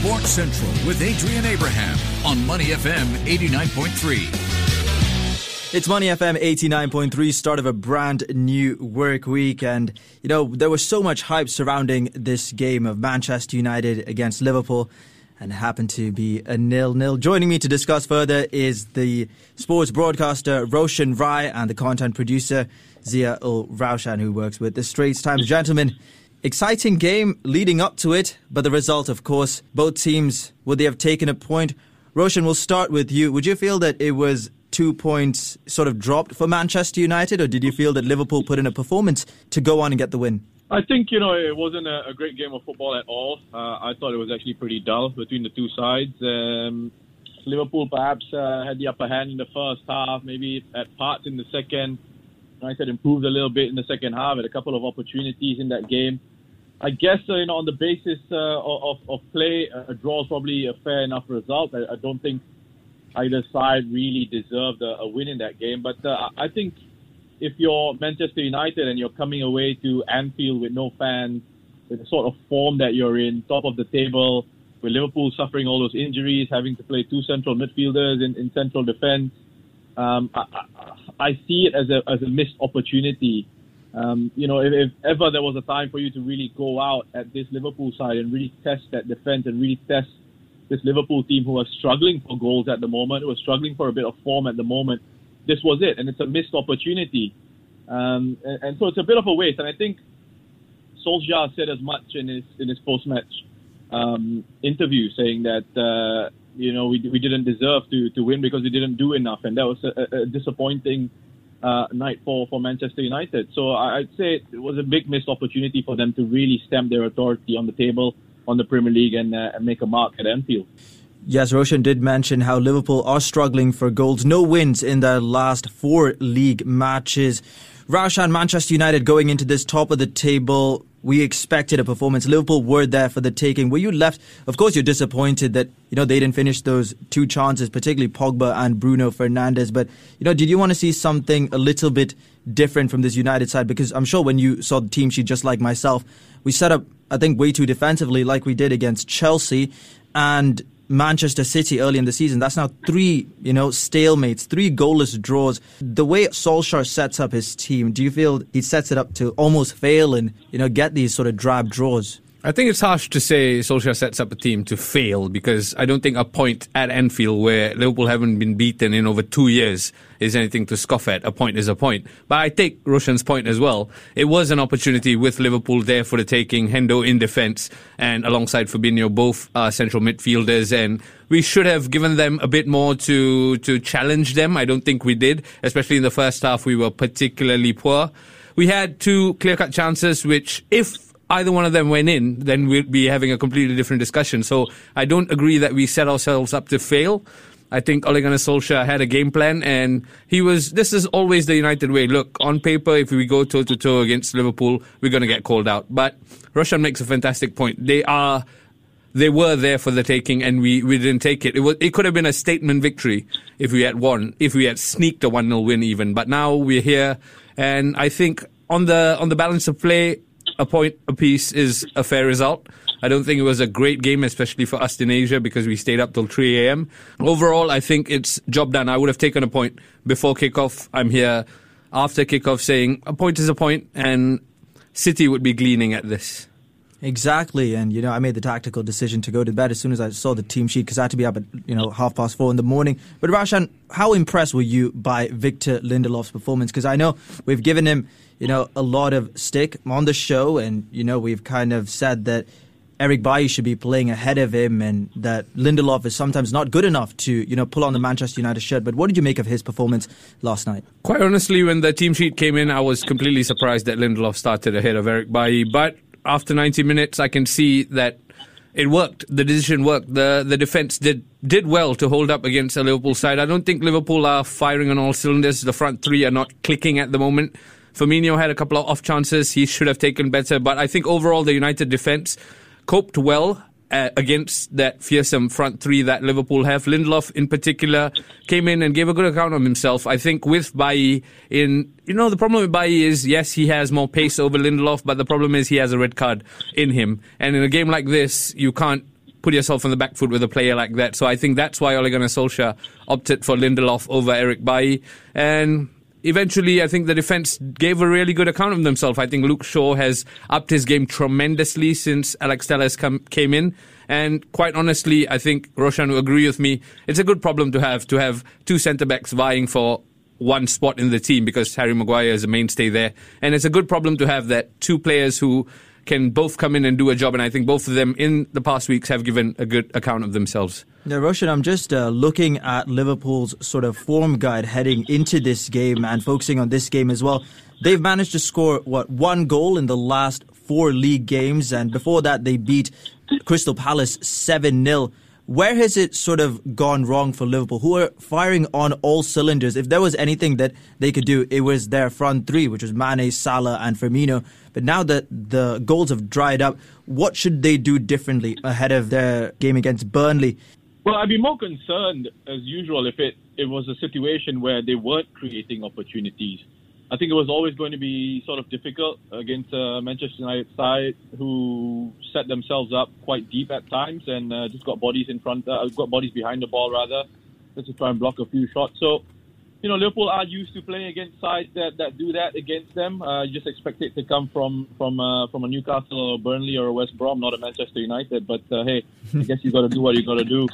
Sports Central with Adrian Abraham on Money FM 89.3. It's Money FM 89.3, start of a brand new work week. And, you know, there was so much hype surrounding this game of Manchester United against Liverpool and happened to be a nil-nil. Joining me to discuss further is the sports broadcaster Roshan Rai and the content producer Zia Ul Raushan, who works with the Straits Times. Gentlemen, exciting game leading up to it, but the result, of course, both teams would they have taken a point? Roshan, we'll start with you. Would you feel that it was two points sort of dropped for Manchester United, or did you feel that Liverpool put in a performance to go on and get the win? I think you know it wasn't a, great game of football at all. Uh, I thought it was actually pretty dull between the two sides. Um, Liverpool perhaps uh, had the upper hand in the first half, maybe at parts in the second. United improved a little bit in the second half, had a couple of opportunities in that game. I guess uh, you know on the basis uh, of, of play, a draw is probably a fair enough result. I, I don't think either side really deserved a, a win in that game, but uh, I think if you're Manchester United and you're coming away to Anfield with no fans, with the sort of form that you're in, top of the table, with Liverpool suffering all those injuries, having to play two central midfielders in, in central defence, um, I, I, I, see it as a as a missed opportunity. Um, you know, if, if, ever there was a time for you to really go out at this Liverpool side and really test that defence and really test this Liverpool team who are struggling for goals at the moment, who are struggling for a bit of form at the moment, this was it, and it's a missed opportunity. Um, and, and, so it's a bit of a waste. And I think Solskjaer said as much in his in his post match um, interview, saying that uh, you know we we didn't deserve to to win because we didn't do enough, and that was a, a disappointing. Uh, night for, for Manchester United. So I'd say it was a big missed opportunity for them to really stamp their authority on the table on the Premier League and, uh, and make a mark at Anfield. Yes, Roshan did mention how Liverpool are struggling for goals. No wins in their last four league matches. Raushan, Manchester United going into this top of the table. We expected a performance. Liverpool were there for the taking. Were you left? Of course, you're disappointed that you know they didn't finish those two chances, particularly Pogba and Bruno Fernandes. But you know, did you want to see something a little bit different from this United side? Because I'm sure when you saw the team sheet, just like myself, we set up, I think, way too defensively, like we did against Chelsea, and Manchester City early in the season. That's now three, you know, stalemates, three goalless draws. The way Solskjaer sets up his team, do you feel he sets it up to almost fail and, you know, get these sort of drab draws? I think it's harsh to say Solskjaer sets up a team to fail because I don't think a point at Anfield where Liverpool haven't been beaten in over two years is anything to scoff at. A point is a point. But I take Roshan's point as well. It was an opportunity with Liverpool there for the taking, Hendo in defence and alongside Fabinho, both uh, central midfielders and we should have given them a bit more to, to challenge them. I don't think we did, especially in the first half we were particularly poor. We had two clear-cut chances which if either one of them went in, then we'd be having a completely different discussion. So I don't agree that we set ourselves up to fail. I think Ole Gunnar Solskjaer had a game plan, and he was. This is always the United way. Look, on paper, if we go toe to toe against Liverpool, we're going to get called out. But Roshan makes a fantastic point. They are, they were there for the taking, and we, we didn't take it. It was. It could have been a statement victory if we had won, if we had sneaked a one 0 win even. But now we're here, and I think on the on the balance of play, a point apiece is a fair result. I don't think it was a great game, especially for us in Asia, because we stayed up till 3 a.m. Overall, I think it's job done. I would have taken a point before kickoff. I'm here after kickoff saying a point is a point, and City would be gleaning at this. Exactly, and you know, I made the tactical decision to go to bed as soon as I saw the team sheet because I had to be up at you know half past four in the morning. But Raushan, how impressed were you by Victor Lindelof's performance? Because I know we've given him you know a lot of stick on the show, and you know we've kind of said that Eric Bailly should be playing ahead of him, and that Lindelof is sometimes not good enough to you know pull on the Manchester United shirt. But what did you make of his performance last night? Quite honestly, when the team sheet came in, I was completely surprised that Lindelof started ahead of Eric Bailly, but after 90 minutes, I can see that it worked. The decision worked. The the defense did did well to hold up against a Liverpool side. I don't think Liverpool are firing on all cylinders. The front three are not clicking at the moment. Firmino had a couple of off chances. He should have taken better, but I think overall the United defense coped well uh, against that fearsome front three that Liverpool have. Lindelof, in particular, came in and gave a good account of himself. I think with Bailly in, you know, the problem with Bailly is, yes, he has more pace over Lindelof, but the problem is he has a red card in him. And in a game like this, you can't put yourself on the back foot with a player like that. So I think that's why Ole Gunnar Solskjaer opted for Lindelof over Eric Bailly. And eventually, I think the defense gave a really good account of themselves. I think Luke Shaw has upped his game tremendously since Alex Telles came in. And quite honestly, I think Roshan will agree with me. It's a good problem to have to have two centre backs vying for one spot in the team because Harry Maguire is a mainstay there. And it's a good problem to have that two players who can both come in and do a job. And I think both of them in the past weeks have given a good account of themselves. Now, Roshan, I'm just uh, looking at Liverpool's sort of form guide heading into this game and focusing on this game as well. They've managed to score, what, one goal in the last four league games. And before that, they beat Crystal Palace 7 0. Where has it sort of gone wrong for Liverpool, who are firing on all cylinders? If there was anything that they could do, it was their front three, which was Mane, Salah, and Firmino. But now that the goals have dried up, what should they do differently ahead of their game against Burnley? Well, I'd be more concerned, as usual, if it, it was a situation where they weren't creating opportunities. I think it was always going to be sort of difficult against uh, Manchester United side who set themselves up quite deep at times and uh, just got bodies in front, uh, got bodies behind the ball rather, just to try and block a few shots. So, you know, Liverpool are used to playing against sides that, that do that against them. Uh, you just expect it to come from from uh, from a Newcastle or Burnley or a West Brom, not a Manchester United. But uh, hey, I guess you got to do what you got to do.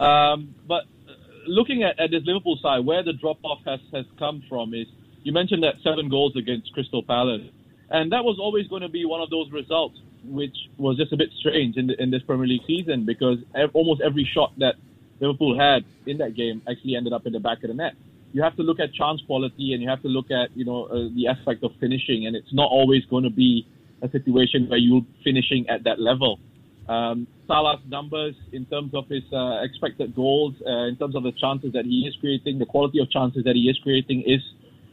Um, but uh, looking at, at this Liverpool side, where the drop off has has come from is you mentioned that seven goals against Crystal Palace, and that was always going to be one of those results which was just a bit strange in, the, in this Premier League season because ev- almost every shot that Liverpool had in that game actually ended up in the back of the net. You have to look at chance quality and you have to look at you know uh, the aspect of finishing, and it's not always going to be a situation where you're finishing at that level. Um, Salah's numbers in terms of his uh, expected goals, uh, in terms of the chances that he is creating, the quality of chances that he is creating is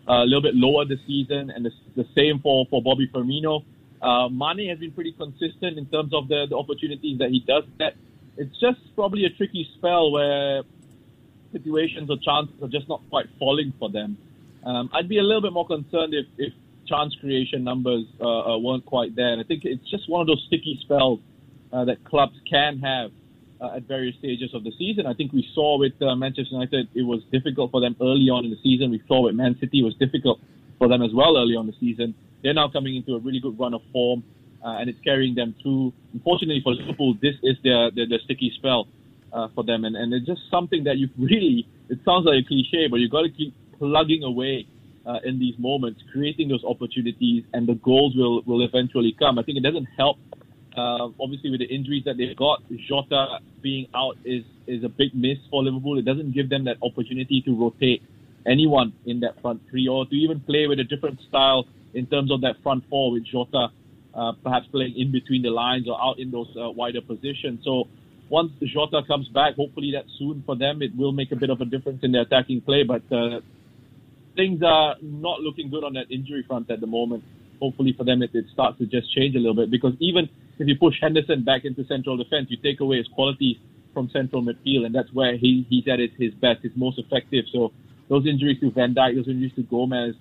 uh, a little bit lower this season, and the, the same for, for Bobby Firmino. Uh, Mane has been pretty consistent in terms of the, the opportunities that he does get. It's just probably a tricky spell where situations or chances are just not quite falling for them. Um, I'd be a little bit more concerned if, if chance creation numbers uh, uh, weren't quite there. And I think it's just one of those sticky spells uh, that clubs can have uh, at various stages of the season. I think we saw with uh, Manchester United, it was difficult for them early on in the season. We saw with Man City, it was difficult for them as well early on the season. They're now coming into a really good run of form, uh, and it's carrying them through. Unfortunately for Liverpool, this is their, their, their sticky spell uh, for them, and, and it's just something that you really, it sounds like a cliche, but you've got to keep plugging away uh, in these moments, creating those opportunities, and the goals will, will eventually come. I think it doesn't help uh, obviously, with the injuries that they've got, Jota being out is is a big miss for Liverpool. It doesn't give them that opportunity to rotate anyone in that front three or to even play with a different style in terms of that front four with Jota uh, perhaps playing in between the lines or out in those uh, wider positions. So once Jota comes back, hopefully that's soon for them. It will make a bit of a difference in their attacking play, but uh, things are not looking good on that injury front at the moment. Hopefully for them, it, it starts to just change a little bit because even if you push Henderson back into central defense, you take away his qualities from central midfield, and that's where he, he's at his, his best, his most effective. So those injuries to Van Dijk, those injuries to Gomez,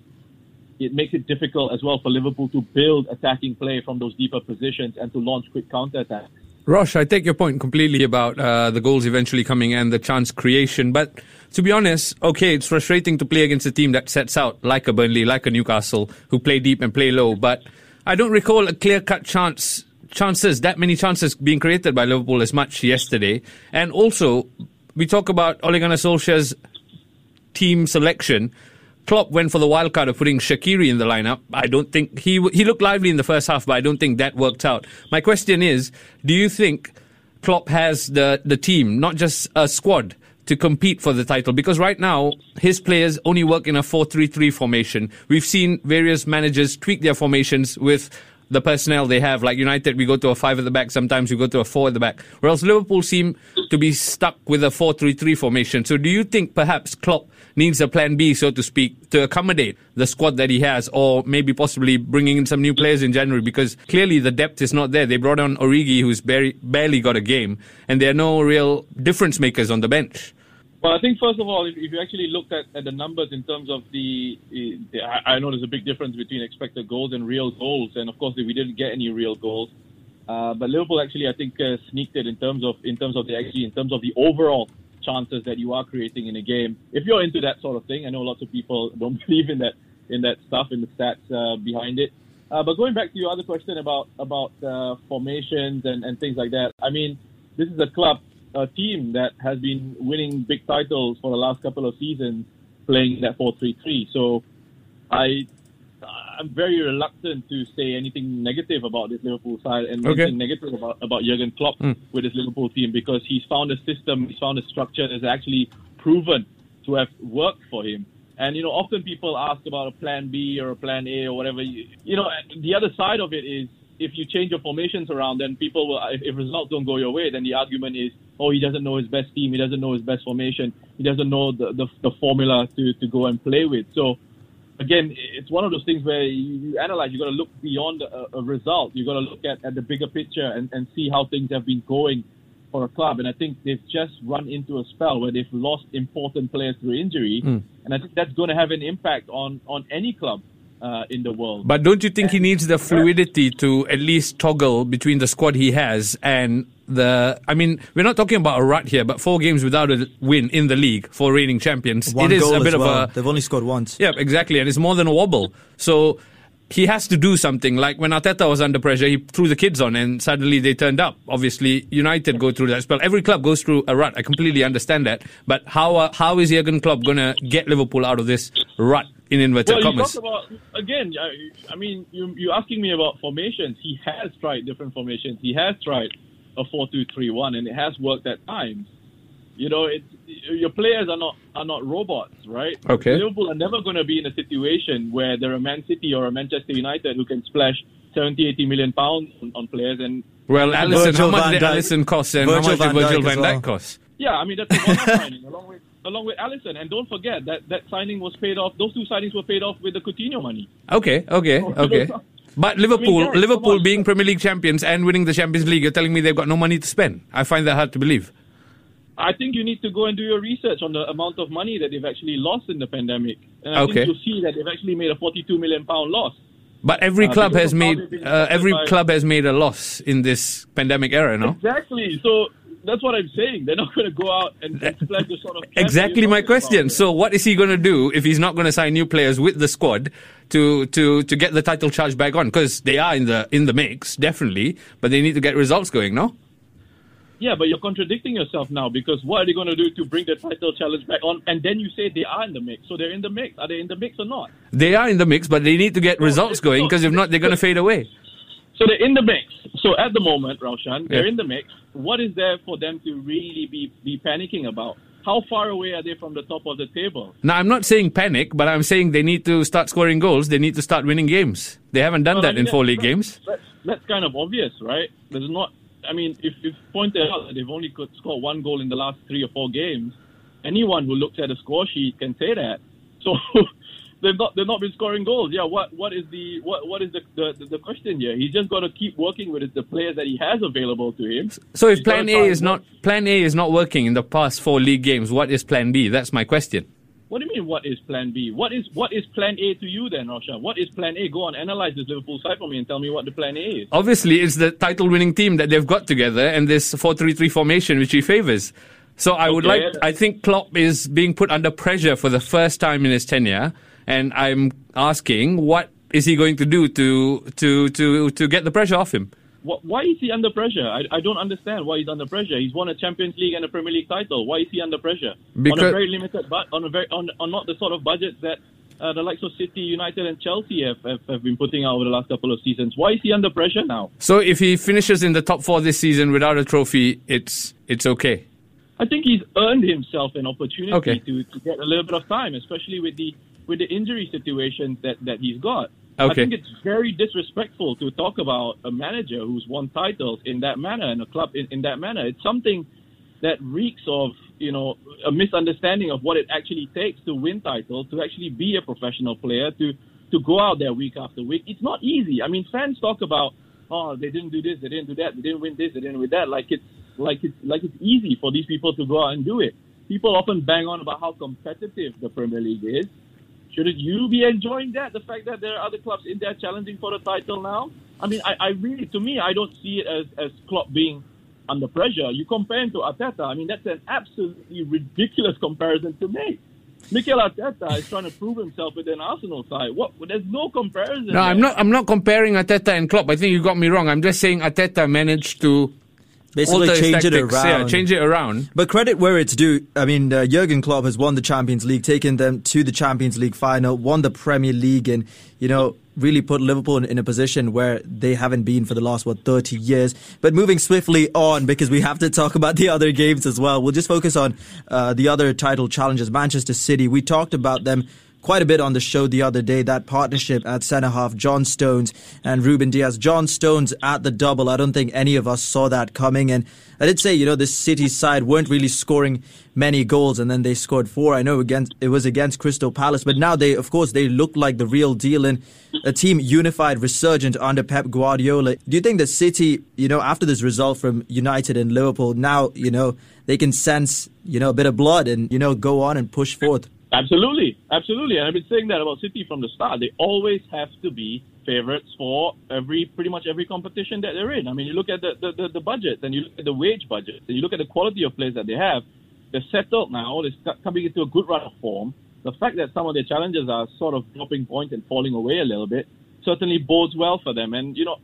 it makes it difficult as well for Liverpool to build attacking play from those deeper positions and to launch quick counter attacks. Rosh, I take your point completely about uh, the goals eventually coming and the chance creation. But to be honest, okay, it's frustrating to play against a team that sets out like a Burnley, like a Newcastle, who play deep and play low. But I don't recall a clear cut chance chances, that many chances being created by Liverpool as much yesterday. And also, we talk about Ole Gunnar Solskjaer's team selection. Klopp went for the wild card of putting Shaqiri in the lineup. I don't think he he looked lively in the first half, but I don't think that worked out. My question is, do you think Klopp has the the team, not just a squad, to compete for the title? Because right now his players only work in a 4-3-3 formation. We've seen various managers tweak their formations with the personnel they have. Like United, we go to a five at the back. Sometimes we go to a four at the back. Whereas Liverpool seem to be stuck with a 4-3-3 formation. So do you think perhaps Klopp needs a plan B, so to speak, to accommodate the squad that he has, or maybe possibly bringing in some new players in January? Because clearly the depth is not there. They brought on Origi, who's barely, barely got a game, and there are no real difference makers on the bench. Well, I think first of all, if, if you actually looked at, at the numbers in terms of the, the, I know there's a big difference between expected goals and real goals, and of course we didn't get any real goals. Uh, but Liverpool actually, I think, uh, sneaked it in terms of in terms of the actually in terms of the overall chances that you are creating in a game. If you're into that sort of thing, I know lots of people don't believe in that in that stuff in the stats uh, behind it. Uh, but going back to your other question about about uh, formations and, and things like that, I mean, this is a club, a team that has been winning big titles for the last couple of seasons, playing that four-three-three. So, I I'm very reluctant to say anything negative about this Liverpool side and Okay. anything negative about, about Jurgen Klopp hmm. with his Liverpool team because he's found a system, he's found a structure that's actually proven to have worked for him. And, you know, often people ask about a plan B or a plan A or whatever. You, you know, the other side of it is if you change your formations around, then people will, if, if results don't go your way, then the argument is, oh, he doesn't know his best team, he doesn't know his best formation, he doesn't know the, the, the formula to, to go and play with. So, again, it's one of those things where you, you analyze, you've got to look beyond a, a result. You've got to look at, at the bigger picture and, and see how things have been going for a club. And I think they've just run into a spell where they've lost important players through injury. And I think that's going to have an impact on, on any club uh, in the world. But don't you think he needs the fluidity to at least toggle between the squad he has and the? I mean, we're not talking about a rut here, but four games without a win in the league for reigning champions. One it is goal a bit as of well. a They've only scored once. Yeah, exactly, and it's more than a wobble. So he has to do something. Like when Arteta was under pressure, he threw the kids on, and suddenly they turned up. Obviously, United go through that spell. Every club goes through a rut. I completely understand that. But how uh, how is Jurgen Klopp going to get Liverpool out of this rut in inverted Well, you commas? talk about again. I, I mean, you, you're asking me about formations. He has tried different formations. He has tried a four-two-three-one, and it has worked at times. You know, it's your players are not are not robots, right? Okay. Liverpool are never going to be in a situation where they're a Man City or a Manchester United who can splash 70, 80 million pounds on, on players. And well, Alisson, how much van did Alisson cost, and Virgil how much van did Virgil van Dijk well. cost? yeah, I mean that's a one-off signing along with along with Alisson. And don't forget that that signing was paid off. Those two signings were paid off with the Coutinho money. Okay, okay, okay. But Liverpool, guys, come Liverpool being Premier League champions and winning the Champions League, you're telling me they've got no money to spend. I find that hard to believe. I think you need to go and do your research on the amount of money that they've actually lost in the pandemic. And I Okay. think you'll see that they've actually made a 42 million pound loss. But every Uh, club has made uh, every by- club has made a loss in this pandemic era, no? Exactly. So that's what I'm saying. They're not going to go out and, eh, and splash the sort of Exactly my question. about. So what is he going to do if he's not going to sign new players with the squad to to to get the title charge back on? Because they are in the in the mix, definitely, but they need to get results going, no? Yeah, but you're contradicting yourself now because what are they going to do to bring the title challenge back on? And then you say they are in the mix. So they're in the mix. Are they in the mix or not? They are in the mix, but they need to get results going because if not, they're going to fade away. So they're in the mix. So at the moment, Raushan, they're Yeah. in the mix. What is there for them to really be, be panicking about? How far away are they from the top of the table? Now, I'm not saying panic, but I'm saying they need to start scoring goals. They need to start winning games. They haven't done Well, that I mean, in four league games. That's, that's kind of obvious, right? There's not. I mean, if you pointed out that they've only could score one goal in the last three or four games, anyone who looks at a score sheet can say that. So they've not they've not been scoring goals. Yeah, what what is the what what is the the, the question here? He's just got to keep working with the players that he has available to him. So if He's plan A is not plan A is not working in the past four league games, what is plan B? That's my question. What do you mean? What is Plan B? What is what is Plan A to you then, Roshan? What is Plan A? Go on, analyze this Liverpool side for me and tell me what the Plan A is. Obviously, it's the title winning team that they've got together and this 4-3-3 formation which he favors. So I would Okay. like I think Klopp is being put under pressure for the first time in his tenure and I'm asking what is he going to do to to to to get the pressure off him? Why is he under pressure? I, I don't understand why he's under pressure. He's won a Champions League and a Premier League title. Why is he under pressure? on a very limited, but on a very on, on not the sort of budget that uh, the likes of City, United, and Chelsea have, have, have been putting out over the last couple of seasons. Why is he under pressure now? So if he finishes in the top 4 this season without a trophy, it's it's okay. I think he's earned himself an opportunity Okay. to, to get a little bit of time, especially with the with the injury situation that, that he's got. I think it's very disrespectful to talk about a manager who's won titles in that manner and a club in, in that manner. It's something that reeks of you know a misunderstanding of what it actually takes to win titles, to actually be a professional player, to to go out there week after week. It's not easy. I mean, fans talk about oh they didn't do this, they didn't do that, they didn't win this, they didn't win that. Like it's like it's like it's easy for these people to go out and do it. People often bang on about how competitive the Premier League is. Shouldn't you be enjoying that? The fact that there are other clubs in there challenging for the title now. I mean, I, I really, to me, I don't see it as, as Klopp being under pressure. You compare him to Arteta. I mean, that's an absolutely ridiculous comparison to make. Mikel Arteta is trying to prove himself with an Arsenal side. What? There's no comparison. No, there. I'm not. I'm not comparing Arteta and Klopp. I think you got me wrong. I'm just saying Arteta managed to Basically, change it around. Yeah, change it around. But credit where it's due. I mean, uh, Jurgen Klopp has won the Champions League, taken them to the Champions League final, won the Premier League, and you know really put Liverpool in, in a position where they haven't been for the last what 30 years. But moving swiftly on because we have to talk about the other games as well. We'll just focus on uh, the other title challenges. Manchester City. We talked about them quite a bit on the show the other day. That partnership at centre half, John Stones and Ruben Dias. John Stones at the double. I don't think any of us saw that coming. And I did say, you know, the City side weren't really scoring many goals, and then they scored four. I know against it was against Crystal Palace, but now they, of course, they look like the real deal and a team unified, resurgent under Pep Guardiola. Do you think the City, you know, after this result from United and Liverpool, now you know they can sense, you know, a bit of blood and you know go on and push forth? Absolutely, absolutely. And I've been saying that about City from the start. They always have to be favorites for every pretty much every competition that they're in. I mean, you look at the the, the, the budget and you look at the wage budget and you look at the quality of players that they have. They're settled now. They're coming into a good run of form. The fact that some of their challenges are sort of dropping points and falling away a little bit certainly bodes well for them. And you know,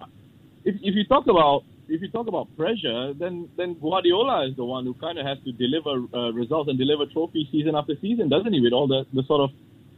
if if you talk about if you talk about pressure, then then Guardiola is the one who kind of has to deliver uh, results and deliver trophies season after season, doesn't he? With all the, the sort of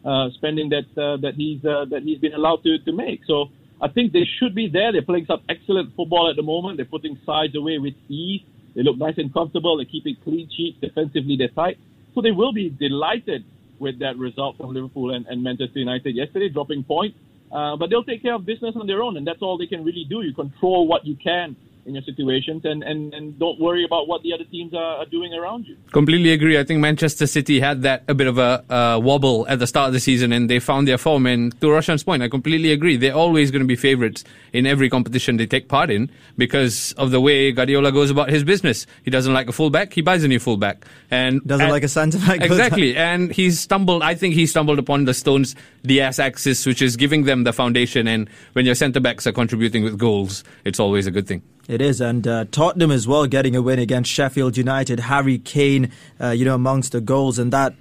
uh, spending that uh, that he's uh, that he's been allowed to, to make. So I think they should be there. They're playing some excellent football at the moment. They're putting sides away with ease. They look nice and comfortable. They're keeping clean sheets. Defensively, they're tight. So they will be delighted with that result from Liverpool and, and Manchester United yesterday, dropping points. Uh, but they'll take care of business on their own, and that's all they can really do. You control what you can in your situations and, and, and don't worry about what the other teams are, are doing around you. Completely agree. I think Manchester City had that a bit of a uh, wobble at the start of the season and they found their form. And to Roshan's point, I completely agree. They're always going to be favourites in every competition they take part in because of the way Guardiola goes about his business. He doesn't like a fullback, he buys a new fullback. And Doesn't at- like a centre back. Exactly. And he's stumbled, I think he stumbled upon the Stones Dias axis, which is giving them the foundation. And when your centre backs are contributing with goals, it's always a good thing. It is, and uh, Tottenham as well getting a win against Sheffield United. Harry Kane, uh, you know, amongst the goals, and that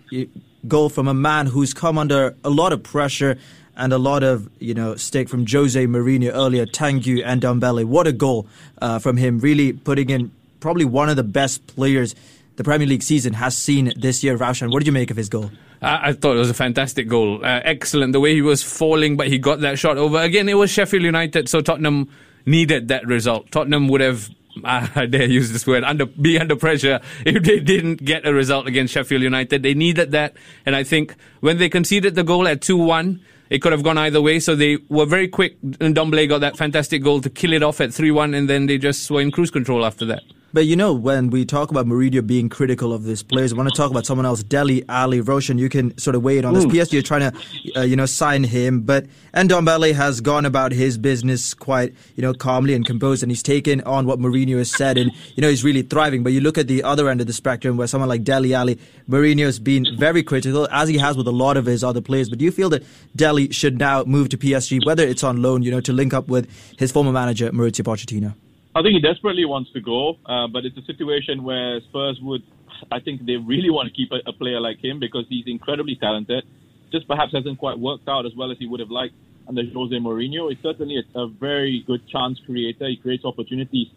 goal from a man who's come under a lot of pressure and a lot of you know stick from Jose Mourinho earlier, Tanguy Ndombele. What a goal uh, from him! Really putting in probably one of the best players the Premier League season has seen this year. Raushan, what did you make of his goal? I, I thought it was a fantastic goal. Uh, excellent. The way he was falling, but he got that shot over. Again, it was Sheffield United, so Tottenham needed that result. Tottenham would have, I dare use this word, under, be under pressure if they didn't get a result against Sheffield United. They needed that. And I think when they conceded the goal at 2-1, it could have gone either way. So they were very quick. And Ndombele got that fantastic goal to kill it off at 3-1, and then they just were in cruise control after that. But you know, when we talk about Mourinho being critical of these players, I want to talk about someone else, Dele Alli Roshan. You can sort of weigh in on this. PSG are trying to, uh, you know, sign him, but Ndombele has gone about his business quite, you know, calmly and composed, and he's taken on what Mourinho has said, and you know, he's really thriving. But you look at the other end of the spectrum, where someone like Dele Alli, Mourinho's been very critical, as he has with a lot of his other players. But do you feel that Dele should now move to PSG, whether it's on loan, you know, to link up with his former manager Mauricio Pochettino? I think he desperately wants to go, uh, but it's a situation where Spurs would, I think they really want to keep a, a player like him because he's incredibly talented. Just perhaps hasn't quite worked out as well as he would have liked under Jose Mourinho. He's certainly a, a very good chance creator. He creates opportunities,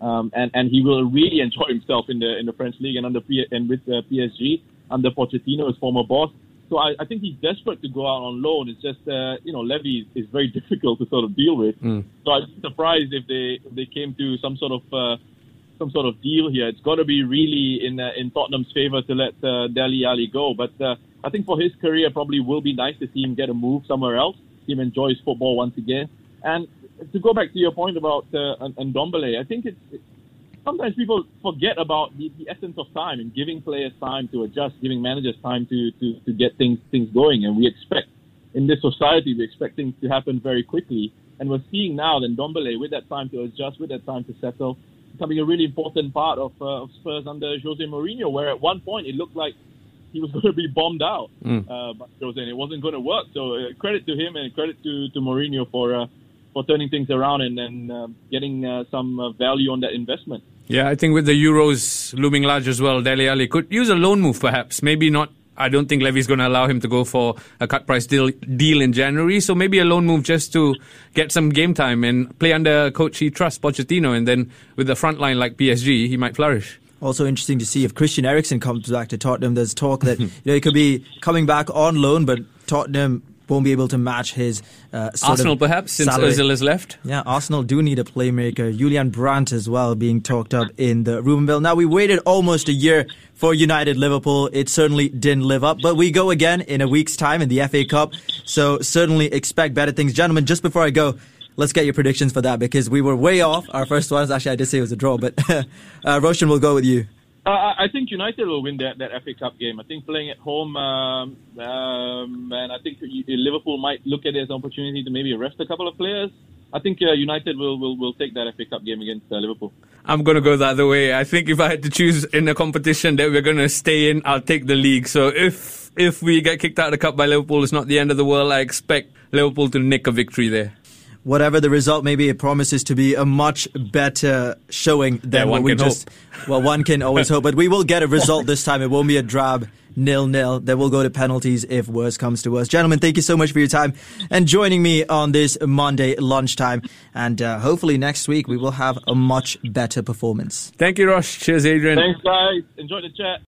um, and and he will really enjoy himself in the in the French league and under P- and with uh, PSG under Pochettino, his former boss. So I, I think he's desperate to go out on loan. It's just uh, you know Levy is, is very difficult to sort of deal with. So I'd be surprised if they if they came to some sort of uh, some sort of deal here. It's got to be really in uh, in Tottenham's favour to let uh, Dele Alli go. But uh, I think for his career, probably will be nice to see him get a move somewhere else. See him enjoy his football once again. And to go back to your point about uh, Ndombele, I think it's, it's sometimes people forget about the, the essence of time and giving players time to adjust, giving managers time to, to, to get things things going. And we expect in this society, we expect things to happen very quickly. And we're seeing now that Ndombele, with that time to adjust, with that time to settle, becoming a really important part of, uh, of Spurs under Jose Mourinho, where at one point it looked like he was going to be bombed out uh, by Jose, and it wasn't going to work. So uh, credit to him and credit to, to Mourinho for uh, for turning things around and, and uh, getting uh, some uh, value on that investment. Yeah, I think with the Euros looming large as well, Dele Alli could use a loan move perhaps. Maybe not. I don't think Levy's going to allow him to go for a cut price deal, deal in January. So maybe a loan move just to get some game time and play under a coach he trusts, Pochettino. And then with the front line like PSG, he might flourish. Also interesting to see if Christian Eriksen comes back to Tottenham. There's talk that you know he could be coming back on loan, but Tottenham won't be able to match his uh, Arsenal perhaps since salary. Ozil has left. Yeah, Arsenal do need a playmaker. Julian Brandt as well being talked up in the Ruben bill. Now we waited almost a year for United Liverpool. It certainly didn't live up, but we go again in a week's time in the FA Cup. So certainly expect better things, gentlemen. Just before I go. Let's get your predictions for that because we were way off. Our first ones, actually, I did say it was a draw, but uh, Roshan will go with you. Uh, I think United will win that, that FA Cup game. I think playing at home, um, um, and I think Liverpool might look at it as an opportunity to maybe arrest a couple of players. I think uh, United will, will, will take that FA Cup game against uh, Liverpool. I'm going to go the other way. I think if I had to choose in a competition that we're going to stay in, I'll take the league. So if if we get kicked out of the cup by Liverpool, it's not the end of the world. I expect Liverpool to nick a victory there whatever the result may be, it promises to be a much better showing than yeah, what we just. Hope. Well, one can always hope, but we will get a result this time. It won't be a drab nil nil. Then we'll go to penalties if worse comes to worse. Gentlemen, thank you so much for your time and joining me on this Monday lunchtime. And uh, hopefully next week we will have a much better performance. Thank you, Rosh. Cheers, Adrian. Thanks, guys. Enjoy the chat.